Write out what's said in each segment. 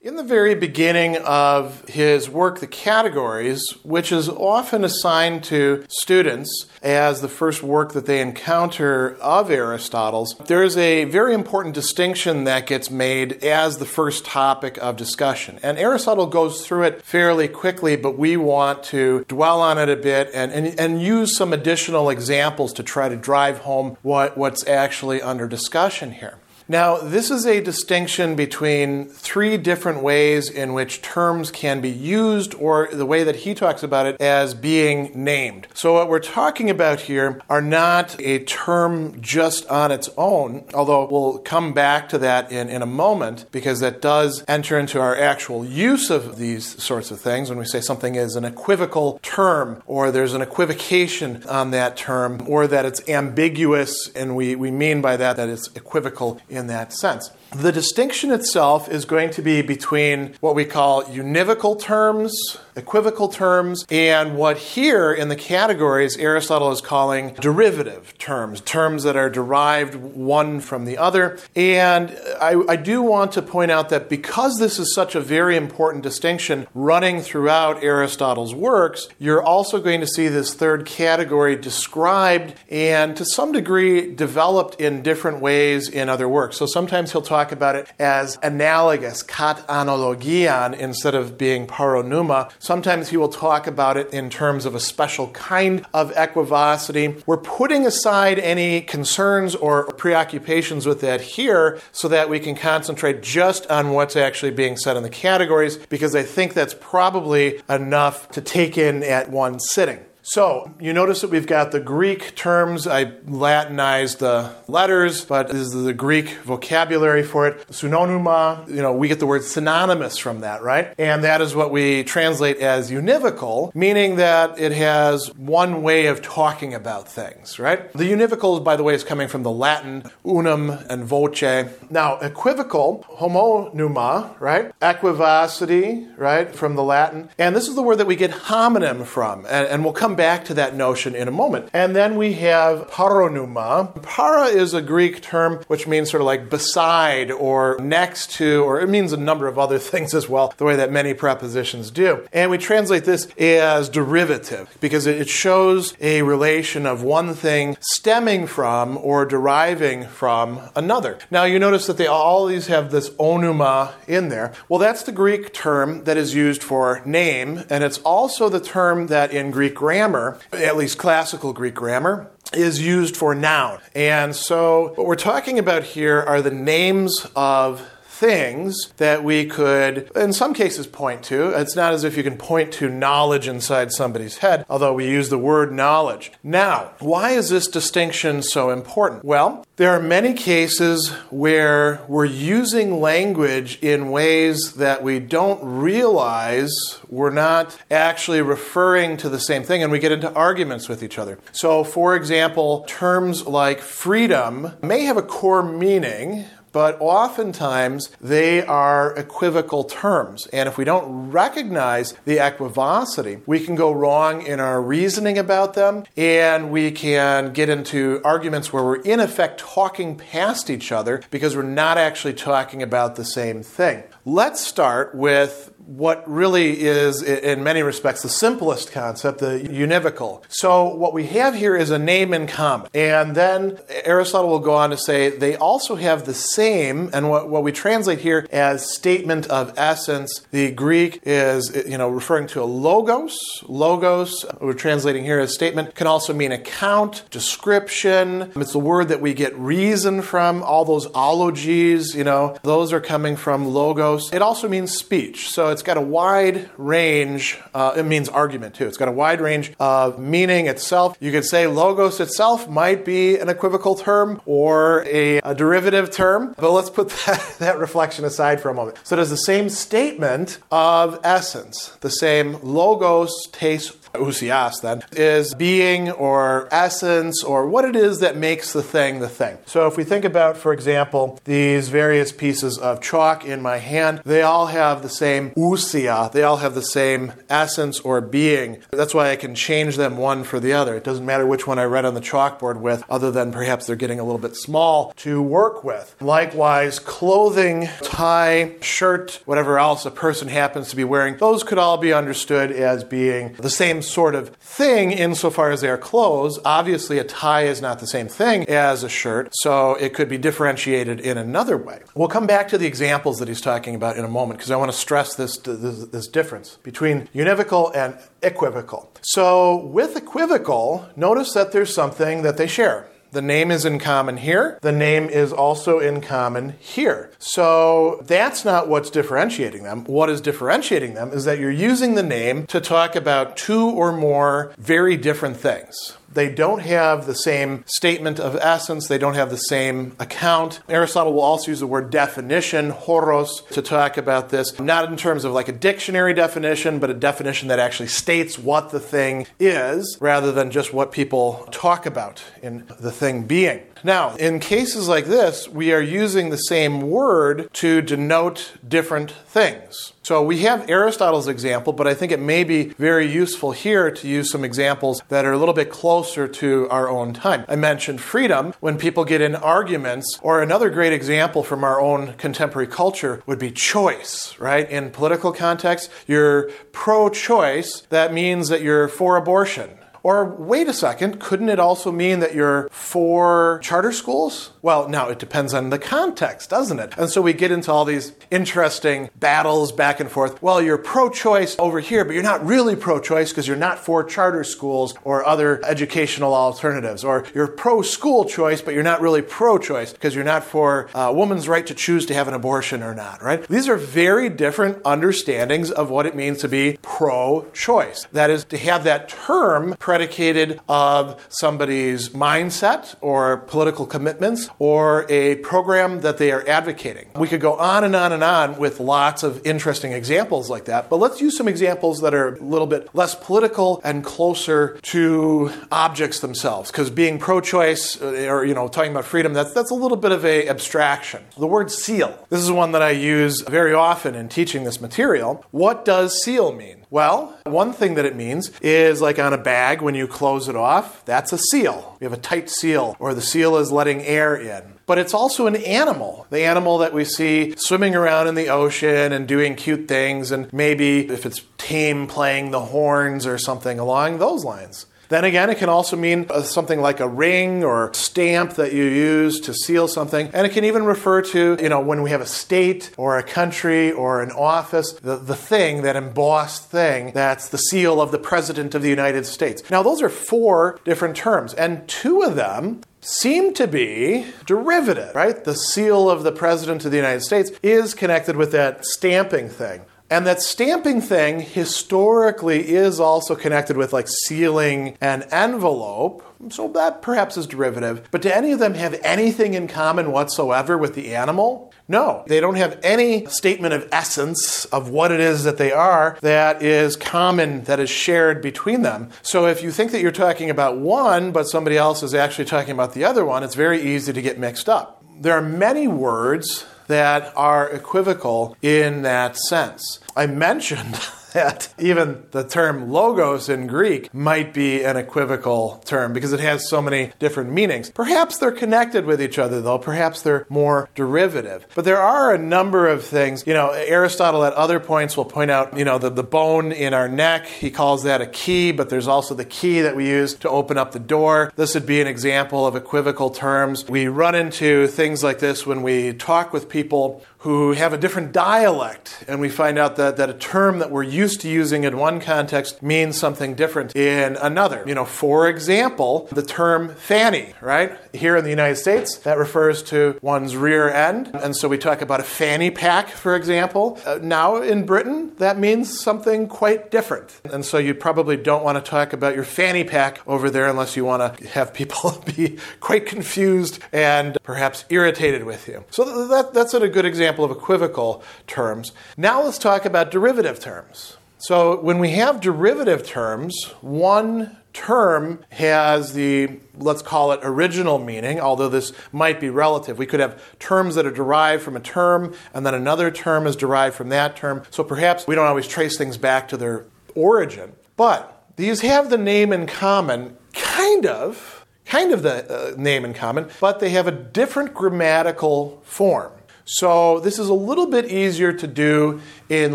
In the very beginning of his work, The Categories, which is often assigned to students as the first work that they encounter of Aristotle's, there is a very important distinction that gets made as the first topic of discussion. And Aristotle goes through it fairly quickly, but we want to dwell on it a bit and, and, and use some additional examples to try to drive home what, what's actually under discussion here. Now, this is a distinction between three different ways in which terms can be used, or the way that he talks about it as being named. So, what we're talking about here are not a term just on its own, although we'll come back to that in, in a moment, because that does enter into our actual use of these sorts of things when we say something is an equivocal term, or there's an equivocation on that term, or that it's ambiguous, and we, we mean by that that it's equivocal in that sense. The distinction itself is going to be between what we call univocal terms, equivocal terms, and what here in the categories Aristotle is calling derivative terms, terms that are derived one from the other. And I, I do want to point out that because this is such a very important distinction running throughout Aristotle's works, you're also going to see this third category described and to some degree developed in different ways in other works. So sometimes he'll talk about it as analogous, kat analogian, instead of being paronuma. Sometimes he will talk about it in terms of a special kind of equivocity. We're putting aside any concerns or preoccupations with that here so that we can concentrate just on what's actually being said in the categories because I think that's probably enough to take in at one sitting. So you notice that we've got the Greek terms. I Latinized the letters, but this is the Greek vocabulary for it. Sunonuma, you know, we get the word synonymous from that, right? And that is what we translate as univocal, meaning that it has one way of talking about things, right? The univocal, by the way, is coming from the Latin unum and voce. Now, equivocal, homonuma, right? Equivocity, right? From the Latin. And this is the word that we get homonym from. And, and we'll come back to that notion in a moment. And then we have paronuma. Para is a Greek term which means sort of like beside or next to, or it means a number of other things as well, the way that many prepositions do. And we translate this as derivative because it shows a relation of one thing stemming from or deriving from another. Now you notice that they all these have this onuma in there. Well, that's the Greek term that is used for name, and it's also the term that in Greek grammar grammar, at least classical Greek grammar, is used for noun. And so what we're talking about here are the names of things that we could, in some cases, point to. It's not as if you can point to knowledge inside somebody's head, although we use the word knowledge. Now, why is this distinction so important? Well, there are many cases where we're using language in ways that we don't realize we're not actually referring to the same thing, and we get into arguments with each other. So, for example, terms like freedom may have a core meaning, but oftentimes they are equivocal terms. And if we don't recognize the equivocity, we can go wrong in our reasoning about them, and we can get into arguments where we're in effect talking past each other because we're not actually talking about the same thing. Let's start with what really is, in many respects, the simplest concept, the univocal. So, what we have here is a name in common. And then Aristotle will go on to say they also have the same, and what, what we translate here as statement of essence. The Greek is, you know, referring to a logos. Logos, we're translating here as statement, can also mean account, description. It's the word that we get reason from. All those ologies, you know, those are coming from logos. It also means speech. So, it's got a wide range, uh, it means argument too. It's got a wide range of meaning itself. You could say logos itself might be an equivocal term or a, a derivative term. but let's put that, that reflection aside for a moment. So is the same statement of essence, the same logos, tes, ousias then, is being or essence or what it is that makes the thing the thing. So if we think about, for example, these various pieces of chalk in my hand, they all have the same ousia, they all have the same essence or being. That's why I can change them one for the other. It doesn't matter which one I write on the chalkboard with, other than perhaps they're getting a little bit small to work with. Likewise, clothing, tie, shirt, whatever else a person happens to be wearing, those could all be understood as being the same sort of thing insofar as they are clothes. Obviously, a tie is not the same thing as a shirt, so it could be differentiated in another way. We'll come back to the examples that he's talking about in a moment because I want to stress this, this, this difference between univocal and equivocal. So, with equivocal, notice that there's something that they share. The name is in common here. The name is also in common here. So that's not what's differentiating them. What is differentiating them is that you're using the name to talk about two or more very different things. They don't have the same statement of essence. They don't have the same account. Aristotle will also use the word definition, horos, to talk about this, not in terms of like a dictionary definition, but a definition that actually states what the thing is rather than just what people talk about in the thing being. Now, in cases like this, we are using the same word to denote different things. So we have Aristotle's example, but I think it may be very useful here to use some examples that are a little bit closer to our own time. I mentioned freedom when people get in arguments, or another great example from our own contemporary culture would be choice, right? In political context, you're pro choice, that means that you're for abortion. Or wait a second, couldn't it also mean that you're for charter schools? Well, now it depends on the context, doesn't it? And so we get into all these interesting battles back and forth. Well, you're pro choice over here, but you're not really pro choice because you're not for charter schools or other educational alternatives. Or you're pro school choice, but you're not really pro choice because you're not for a uh, woman's right to choose to have an abortion or not, right? These are very different understandings of what it means to be pro choice. That is, to have that term predicated of somebody's mindset or political commitments or a program that they are advocating. We could go on and on and on with lots of interesting examples like that, but let's use some examples that are a little bit less political and closer to objects themselves because being pro-choice uh, or you know talking about freedom that's that's a little bit of a abstraction. The word seal. This is one that I use very often in teaching this material. What does seal mean? Well, one thing that it means is like on a bag when you close it off, that's a seal. We have a tight seal, or the seal is letting air in. But it's also an animal, the animal that we see swimming around in the ocean and doing cute things, and maybe if it's tame, playing the horns or something along those lines. Then again, it can also mean uh, something like a ring or stamp that you use to seal something. And it can even refer to, you know, when we have a state or a country or an office, the, the thing, that embossed thing, that's the seal of the President of the United States. Now, those are four different terms, and two of them seem to be derivative, right? The seal of the President of the United States is connected with that stamping thing. And that stamping thing historically is also connected with like sealing an envelope. So that perhaps is derivative. But do any of them have anything in common whatsoever with the animal? No. They don't have any statement of essence of what it is that they are that is common, that is shared between them. So if you think that you're talking about one, but somebody else is actually talking about the other one, it's very easy to get mixed up. There are many words that are equivocal in that sense. I mentioned that even the term logos in Greek might be an equivocal term because it has so many different meanings. Perhaps they're connected with each other, though. Perhaps they're more derivative. But there are a number of things. You know, Aristotle at other points will point out, you know, the, the bone in our neck. He calls that a key, but there's also the key that we use to open up the door. This would be an example of equivocal terms. We run into things like this when we talk with people people who have a different dialect, and we find out that, that a term that we're used to using in one context means something different in another. You know, for example, the term fanny, right? Here in the United States, that refers to one's rear end, and so we talk about a fanny pack, for example. Uh, now in Britain, that means something quite different, and so you probably don't want to talk about your fanny pack over there unless you want to have people be quite confused and perhaps irritated with you. So that, that's a good example of equivocal terms. Now let's talk about derivative terms. So when we have derivative terms, one term has the, let's call it original meaning, although this might be relative. We could have terms that are derived from a term, and then another term is derived from that term. So perhaps we don't always trace things back to their origin. But these have the name in common, kind of, kind of the uh, name in common, but they have a different grammatical form. So this is a little bit easier to do in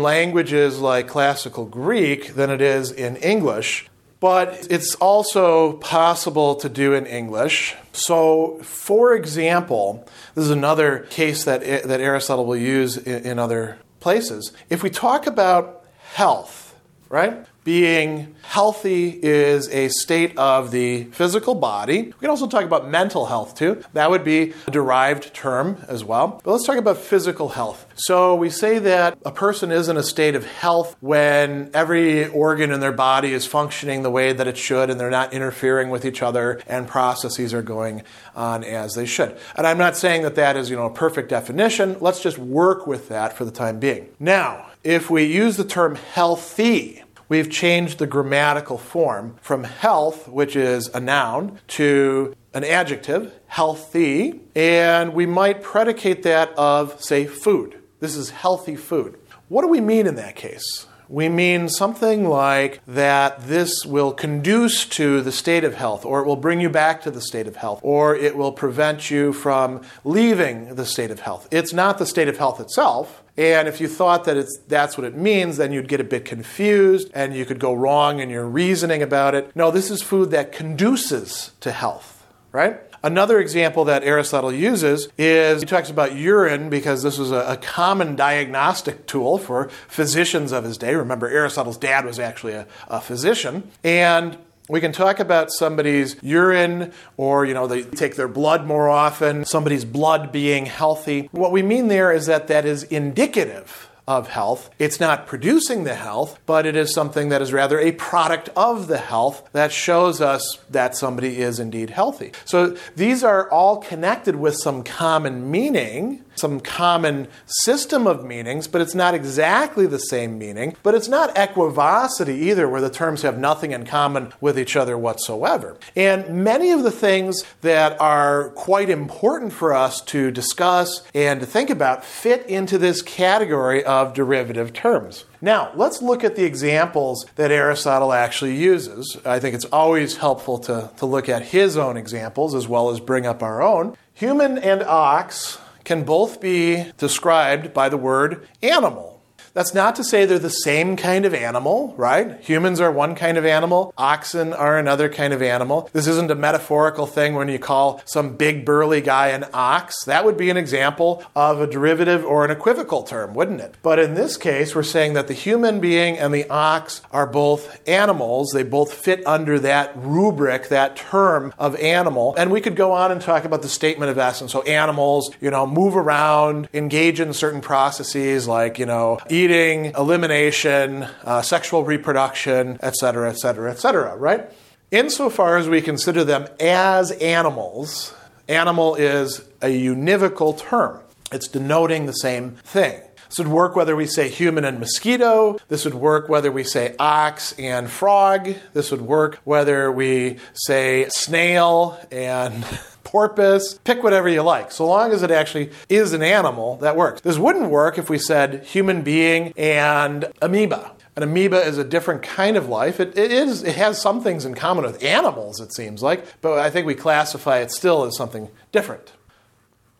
languages like classical Greek than it is in English. But it's also possible to do in English. So, for example, this is another case that, that Aristotle will use in, in other places. If we talk about health, right? Being healthy is a state of the physical body. We can also talk about mental health too. That would be a derived term as well. But let's talk about physical health. So we say that a person is in a state of health when every organ in their body is functioning the way that it should and they're not interfering with each other and processes are going on as they should. And I'm not saying that that is, you know, a perfect definition. Let's just work with that for the time being. Now, if we use the term healthy, we've changed the grammatical form from health, which is a noun, to an adjective, healthy, and we might predicate that of, say, food. This is healthy food. What do we mean in that case? We mean something like that this will conduce to the state of health, or it will bring you back to the state of health, or it will prevent you from leaving the state of health. It's not the state of health itself, and if you thought that it's, that's what it means, then you'd get a bit confused and you could go wrong in your reasoning about it. No, this is food that conduces to health, right? Another example that Aristotle uses is he talks about urine because this was a, a, common diagnostic tool for physicians of his day. Remember, Aristotle's dad was actually a, a physician. And we can talk about somebody's urine or, you know, they take their blood more often, somebody's blood being healthy. What we mean there is that that is indicative of health. It's not producing the health, but it is something that is rather a product of the health that shows us that somebody is indeed healthy. So these are all connected with some common meaning some common system of meanings, but it's not exactly the same meaning. But it's not equivocity either, where the terms have nothing in common with each other whatsoever. And many of the things that are quite important for us to discuss and to think about fit into this category of derivative terms. Now, let's look at the examples that Aristotle actually uses. I think it's always helpful to, to look at his own examples as well as bring up our own. Human and ox can both be described by the word animal. That's not to say they're the same kind of animal, right? Humans are one kind of animal, oxen are another kind of animal. This isn't a metaphorical thing when you call some big burly guy an ox. That would be an example of a derivative or an equivocal term, wouldn't it? But in this case, we're saying that the human being and the ox are both animals. They both fit under that rubric, that term of animal. And we could go on and talk about the statement of essence. So animals, you know, move around, engage in certain processes like, you know, eat eating, elimination, uh, sexual reproduction, etc., etc., etc., right? Insofar as we consider them as animals, animal is a univocal term. It's denoting the same thing. This would work whether we say human and mosquito. This would work whether we say ox and frog. This would work whether we say snail and porpoise, pick whatever you like. So long as it actually is an animal, that works. This wouldn't work if we said human being and amoeba. An amoeba is a different kind of life. It, it is. It has some things in common with animals. It seems like, but I think we classify it still as something different.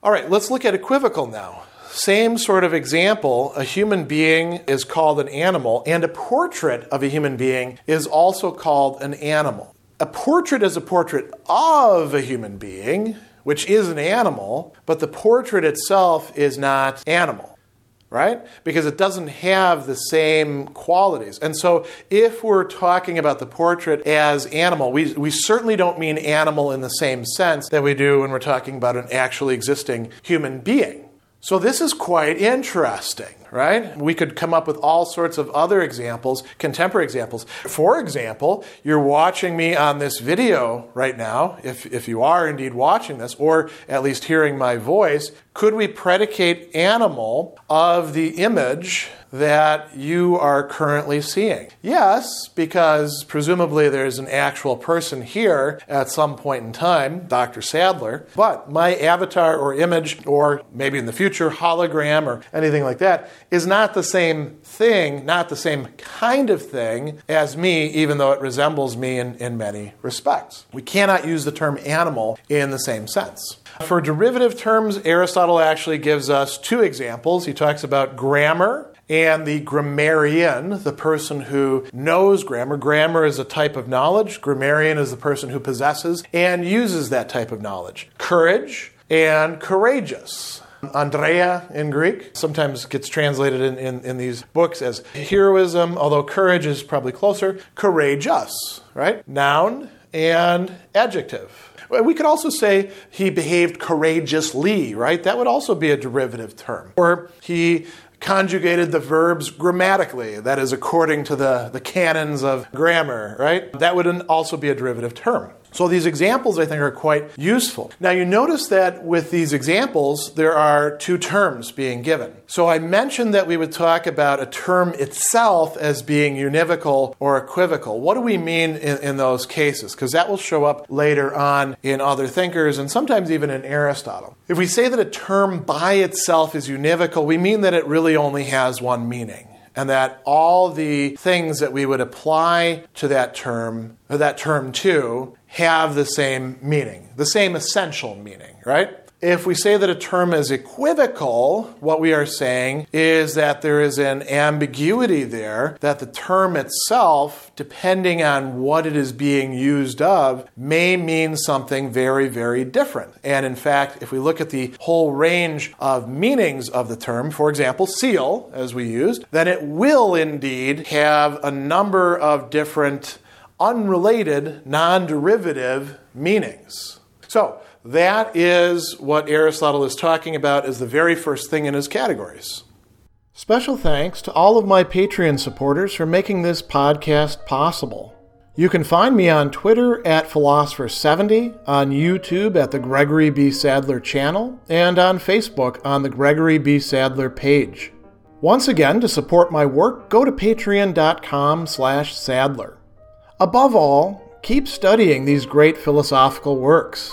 All right, let's look at equivocal now. Same sort of example, a human being is called an animal, and a portrait of a human being is also called an animal a portrait is a portrait of a human being, which is an animal, but the portrait itself is not animal. right? Because it doesn't have the same qualities. And so if we're talking about the portrait as animal, we, we certainly don't mean animal in the same sense that we do when we're talking about an actually existing human being. So this is quite interesting right? We could come up with all sorts of other examples, contemporary examples. For example, you're watching me on this video right now, if, if you are indeed watching this, or at least hearing my voice, could we predicate animal of the image that you are currently seeing? Yes, because presumably there's an actual person here at some point in time, Dr. Sadler, but my avatar or image, or maybe in the future, hologram or anything like that, is not the same thing, not the same kind of thing as me, even though it resembles me in, in many respects. We cannot use the term animal in the same sense. For derivative terms, Aristotle actually gives us two examples. He talks about grammar and the grammarian, the person who knows grammar. Grammar is a type of knowledge, grammarian is the person who possesses and uses that type of knowledge. Courage and courageous. Andreia in Greek sometimes gets translated in, in, in, these books as heroism, although courage is probably closer. Courageous, right? Noun and adjective. We could also say he behaved courageously, right? That would also be a derivative term. Or he conjugated the verbs grammatically, that is, according to the, the canons of grammar, right? That would also be a derivative term. So these examples, I think, are quite useful. Now, you notice that with these examples, there are two terms being given. So I mentioned that we would talk about a term itself as being univocal or equivocal. What do we mean in, in those cases? Because that will show up later on in other thinkers and sometimes even in Aristotle. If we say that a term by itself is univocal, we mean that it really only has one meaning and that all the things that we would apply to that term, or that term to, have the same meaning, the same essential meaning, right? If we say that a term is equivocal, what we are saying is that there is an ambiguity there, that the term itself, depending on what it is being used of, may mean something very, very different. And in fact, if we look at the whole range of meanings of the term, for example, seal, as we used, then it will indeed have a number of different unrelated, non derivative meanings. So, that is what Aristotle is talking about as the very first thing in his categories. Special thanks to all of my Patreon supporters for making this podcast possible. You can find me on Twitter at Philosopher70, on YouTube at the Gregory B. Sadler channel, and on Facebook on the Gregory B. Sadler page. Once again, to support my work, go to patreon.com slash sadler. Above all, keep studying these great philosophical works.